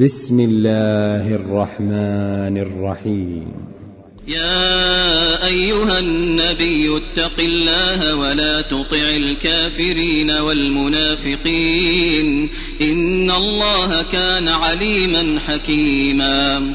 بسم الله الرحمن الرحيم. يا أيها النبي اتق الله ولا تطع الكافرين والمنافقين. إن الله كان عليما حكيما.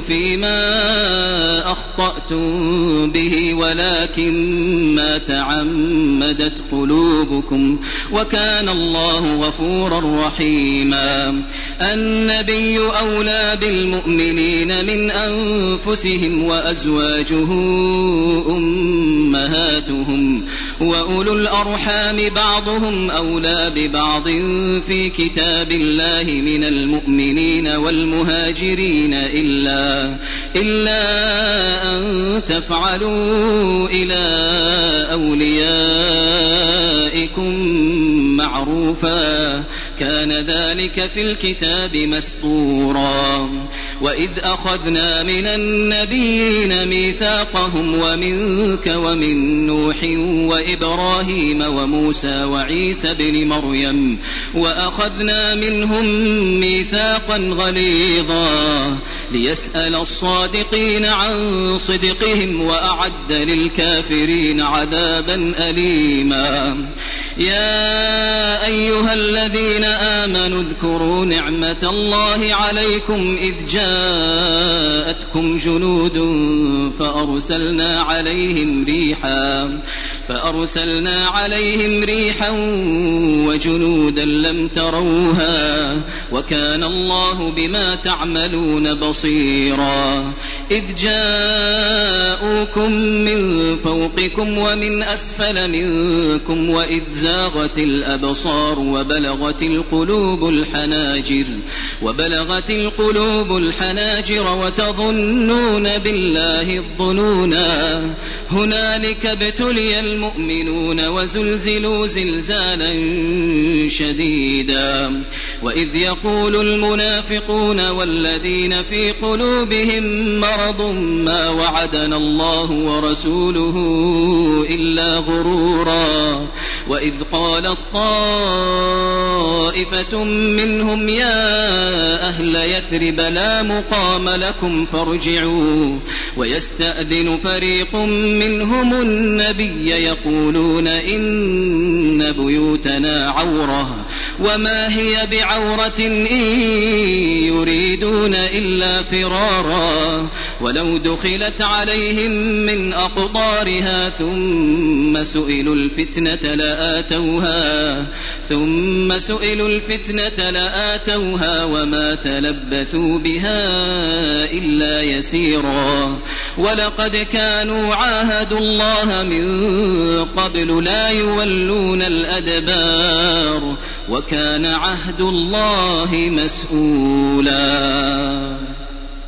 فيما أخطأتم به ولكن ما تعمدت قلوبكم وكان الله غفورا رحيما. النبي أولى بالمؤمنين من أنفسهم وأزواجه أمهاتهم وأولو الأرحام بعضهم أولى ببعض في كتاب الله من المؤمنين والمهاجرين. إلا إلا أن تفعلوا إلى أوليائكم معروفا. كان ذلك في الكتاب مسطورا. وإذ أخذنا من النبيين ميثاقهم ومنك ومن نوح وإبراهيم وموسى وعيسى بن مريم وأخذنا منهم ميثاقا غليظا ليسأل الصادقين عن صدقهم وأعد للكافرين عذابا أليما يا أيها الذين آمنوا اذكروا نعمة الله عليكم إذ جاءتكم جنود فأرسلنا عليهم ريحا فأرسلنا عليهم ريحا وجنودا لم تروها وكان الله بما تعملون بصيرا. إذ جاءوكم من فوقكم ومن أسفل منكم وإذ زاغت الأبصار وبلغت القلوب الحناجر وبلغت القلوب الحناجر. وتظنون بالله الظنونا. هنالك ابتلي المؤمنون وزلزلوا زلزالا شديدا. وإذ يقول المنافقون والذين في قلوبهم مرض ما وعدنا الله ورسوله إلا غرورا. وإذ قالت طائفة منهم يا أهل يثرب لا مقام لكم فارجعوا ويستأذن فريق منهم النبي يقولون إن بيوتنا عورة وما هي بعورة إن يريدون إلا فرارا ولو دخلت عليهم من أقطارها ثم سئلوا الفتنة لآتوها ثم سئلوا الفتنة لآتوها وما تلبثوا بها إلا يسيرا ولقد كانوا عاهدوا الله من قبل لا يولون الأدبار وكان عهد الله مسؤولا.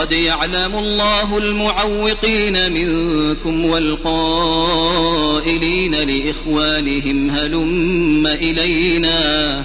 قد يعلم الله المعوقين منكم والقائلين لإخوانهم هلم إلينا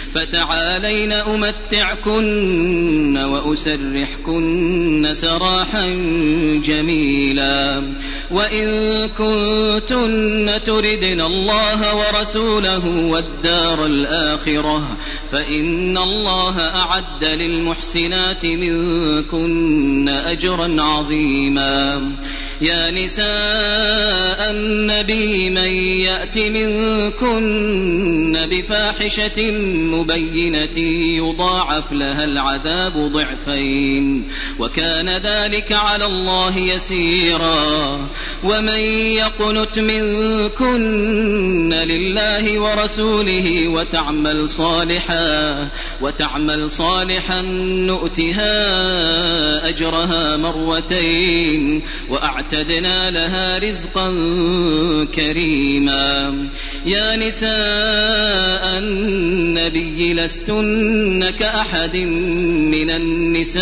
فتعالين أمتعكن وأسرحكن سراحا جميلا. وإن كنتن تردن الله ورسوله والدار الآخرة فإن الله أعد للمحسنات منكن أجرا عظيما. يا نساء النبي من يأت منكن بفاحشة مبينة يضاعف لها العذاب ضعفين وكان ذلك على الله يسيرا ومن يقنت منكن لله ورسوله وتعمل صالحا وتعمل صالحا نؤتها أجرها مرتين وأعتدنا لها رزقا كريما يا نساء النبي لستن كأحد من النساء.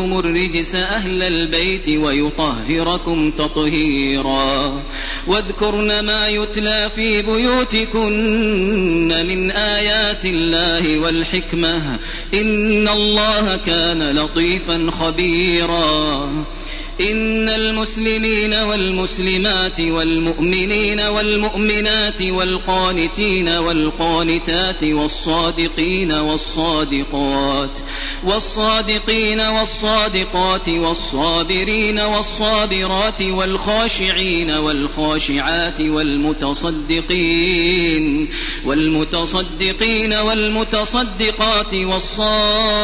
الرجس أهل البيت ويطهركم تطهيرا. واذكرن ما يتلى في بيوتكن من آيات الله والحكمة إن الله كان لطيفا خبيرا. إن المسلمين والمسلمات والمؤمنين والمؤمنات والقانتين والقانتات والصادقين والصادقات والصادقين والصادقات والصابرين والصابرات والخاشعين والخاشعات والمتصدقين والمتصدقين والمتصدقات والصائمين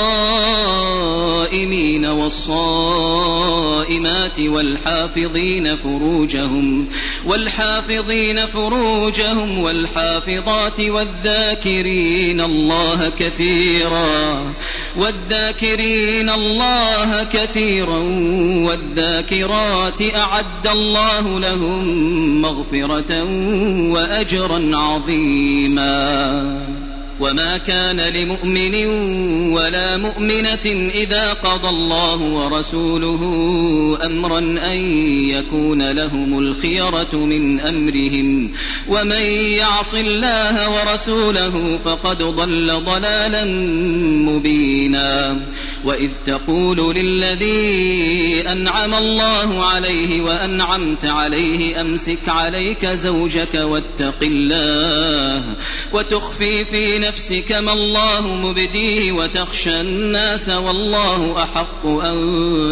والصائمات والحافظين فروجهم والحافظين فروجهم والحافظات والذاكرين الله كثيرا والذاكرين الله كثيرا والذاكرات أعد الله لهم مغفرة وأجرا عظيما. وما كان لمؤمن ولا مؤمنة إذا قضى الله ورسوله أمرا أن يكون لهم الخيرة من أمرهم ومن يعص الله ورسوله فقد ضل ضلالا مبينا وإذ تقول للذي أنعم الله عليه وأنعمت عليه أمسك عليك زوجك واتق الله وتخفي في نفسك ما الله مبديه وتخشى الناس والله أحق أن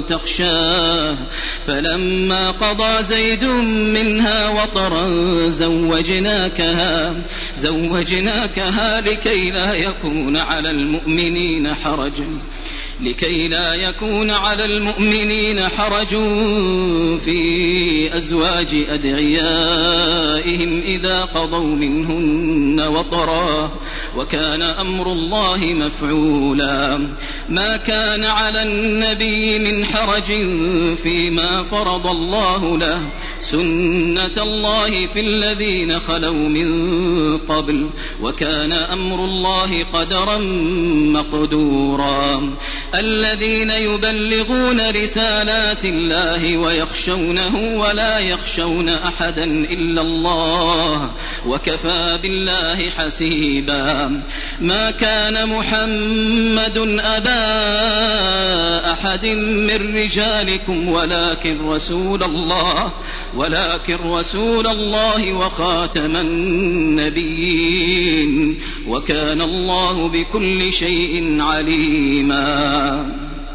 تخشاه. فلما قضى زيد منها وطرا زوجناكها زوجناكها لكي لا يكون على المؤمنين حرج. لكي لا يكون على المؤمنين حرج في أزواج أدعيائهم إذا قضوا منهن وطرا وكان أمر الله مفعولا. ما كان على النبي من حرج فيما فرض الله له. سنة الله في الذين خلوا من قبل وكان أمر الله قدرا مقدورا. الذين يبلغون رسالات الله ويخشونه ولا يخشون أحدا إلا الله وكفى بالله حسيبا. ما كان محمد أبا أحد من رجالكم ولكن رسول الله ولكن رسول الله وخاتم النبيين وكان الله بكل شيء عليما. நாம்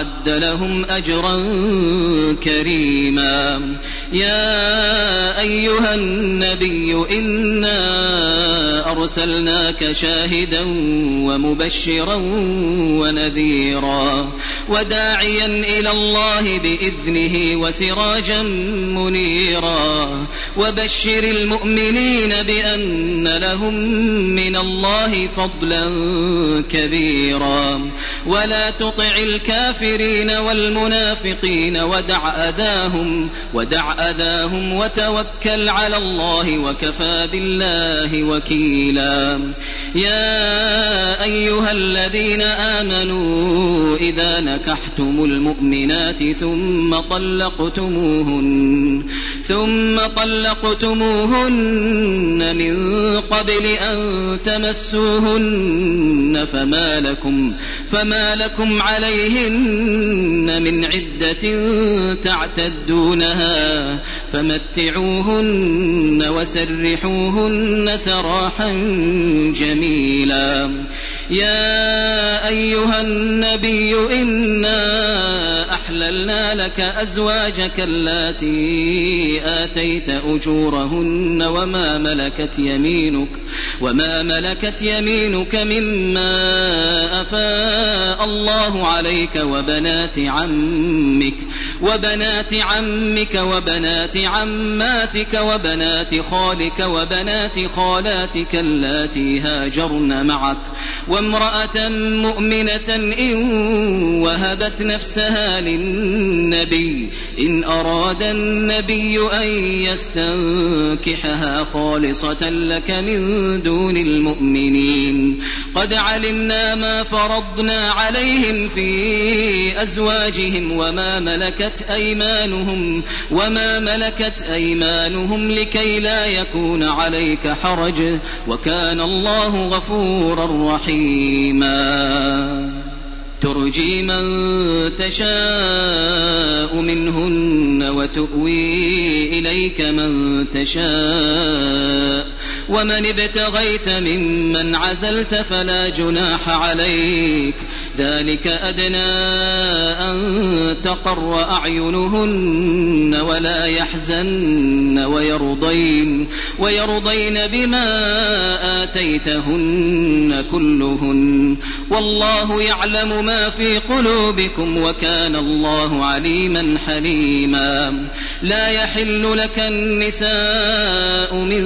وأعد لهم أجرا كريما. يا أيها النبي إنا أرسلناك شاهدا ومبشرا ونذيرا. وداعيا إلى الله بإذنه وسراجا منيرا. وبشر المؤمنين بأن لهم من الله فضلا كبيرا. ولا تطع الكافرين والمنافقين ودع أذاهم ودع أذاهم وتوكل على الله وكفى بالله وكيلا. يا أيها الذين آمنوا إذا نكحتم المؤمنات ثم طلقتموهن ثم طلقتموهن من قبل أن تمسوهن فما لكم فما لكم عليهن من عدة تعتدونها. فمتعوهن وسرحوهن سراحا جميلا. يا أيها النبي إنا أحللنا لك أزواجك اللاتي آتيت أجورهن وما ملكت يمينك وما ملكت يمينك مما أفاء الله عليك وبنات عمك وبنات عمك وبنات عماتك وبنات خالك وبنات خالاتك اللاتي هاجرن معك وامرأة مؤمنة إن وهبت نفسها للنبي إن أراد النبي أن يستنكحها خالصة لك من دون المؤمنين. قد علمنا ما فرضنا عليهم في أزواجهم وما ملكت أيمانهم وما ملكت أيمانهم لكي لا يكون عليك حرج وكان الله غفورا رحيما ترجي من تشاء منهن وتؤوي إليك من تشاء ومن ابتغيت ممن عزلت فلا جناح عليك. ذلك أدنى أن تقر أعينهن ولا يحزن ويرضين ويرضين بما آتيتهن كلهن. والله يعلم ما في قلوبكم وكان الله عليما حليما. لا يحل لك النساء من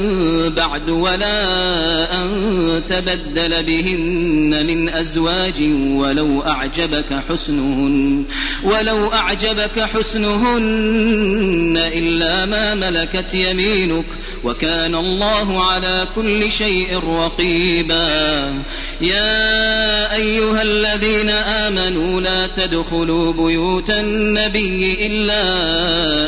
بعد ولا أن تبدل بهن من أزواج ولو أعجبك حسنهن ولو أعجبك حسنهن إلا ما ملكت يمينك وكان الله على كل شيء رقيبا. يا أيها الذين آمنوا لا تدخلوا بيوت النبي إلا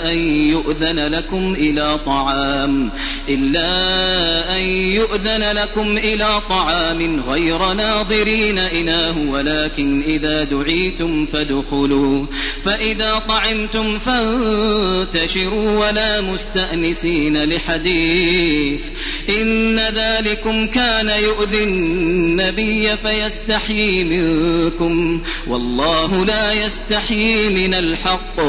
أن يؤذن لكم إلى طعام إلا أن يؤذن لكم إلى طعام غير ناظرين إناه ولكن إذا دعيتم فادخلوا. فإذا طعمتم فانتشروا ولا مستأنسين لحديث. إن ذلكم كان يؤذي النبي فيستحيي منكم. والله لا يستحيي من الحق.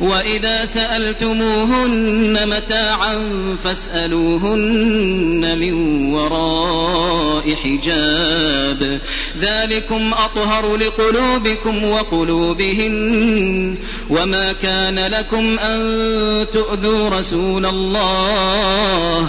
وإذا سألتموهن متاعا فاسألوهن من وراء حجاب. ذلكم أطهر لقلوبكم وقلوبهن. وما كان لكم أن تؤذوا رسول الله.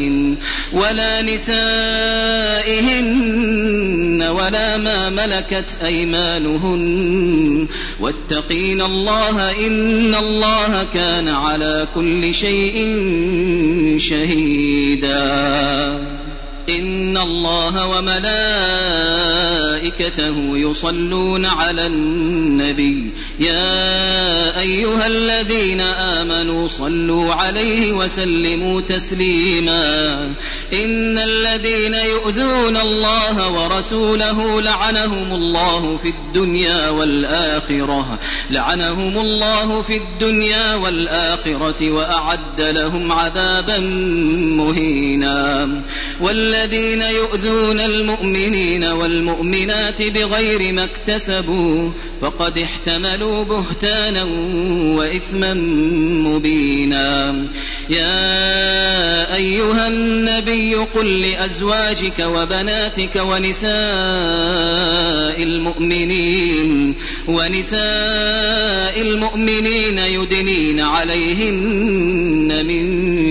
ولا نسائهن ولا ما ملكت أيمانهن. واتقين الله إن الله كان على كل شيء شهيدا. إن الله وملائكته يصلون على النبي. يا أيها الذين آمنوا صلوا عليه وسلموا تسليما. إن الذين يؤذون الله ورسوله لعنهم الله في الدنيا والآخرة. لعنهم الله في الدنيا والآخرة وأعد لهم عذابا مهينا. يؤذون المؤمنين والمؤمنات بغير ما اكتسبوا فقد احتملوا بهتانا وإثما مبينا. يا أيها النبي قل لأزواجك وبناتك ونساء المؤمنين ونساء المؤمنين يدنين عليهن من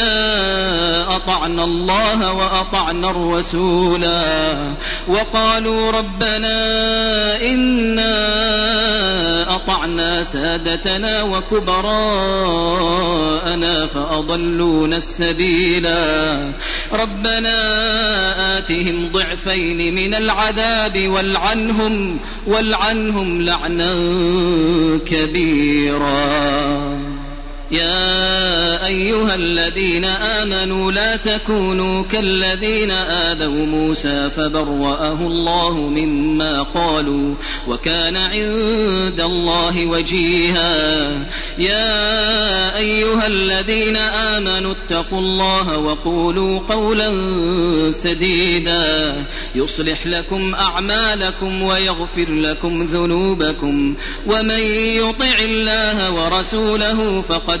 أطعنا الله وأطعنا الرسولا وقالوا ربنا إنا أطعنا سادتنا وكبراءنا فأضلونا السبيلا ربنا آتهم ضعفين من العذاب والعنهم والعنهم لعنا كبيرا. يا أيها الذين آمنوا لا تكونوا كالذين آذوا موسى فبرأه الله مما قالوا وكان عند الله وجيها. يا أيها الذين آمنوا اتقوا الله وقولوا قولا سديدا. يصلح لكم أعمالكم ويغفر لكم ذنوبكم. ومن يطع الله ورسوله فقد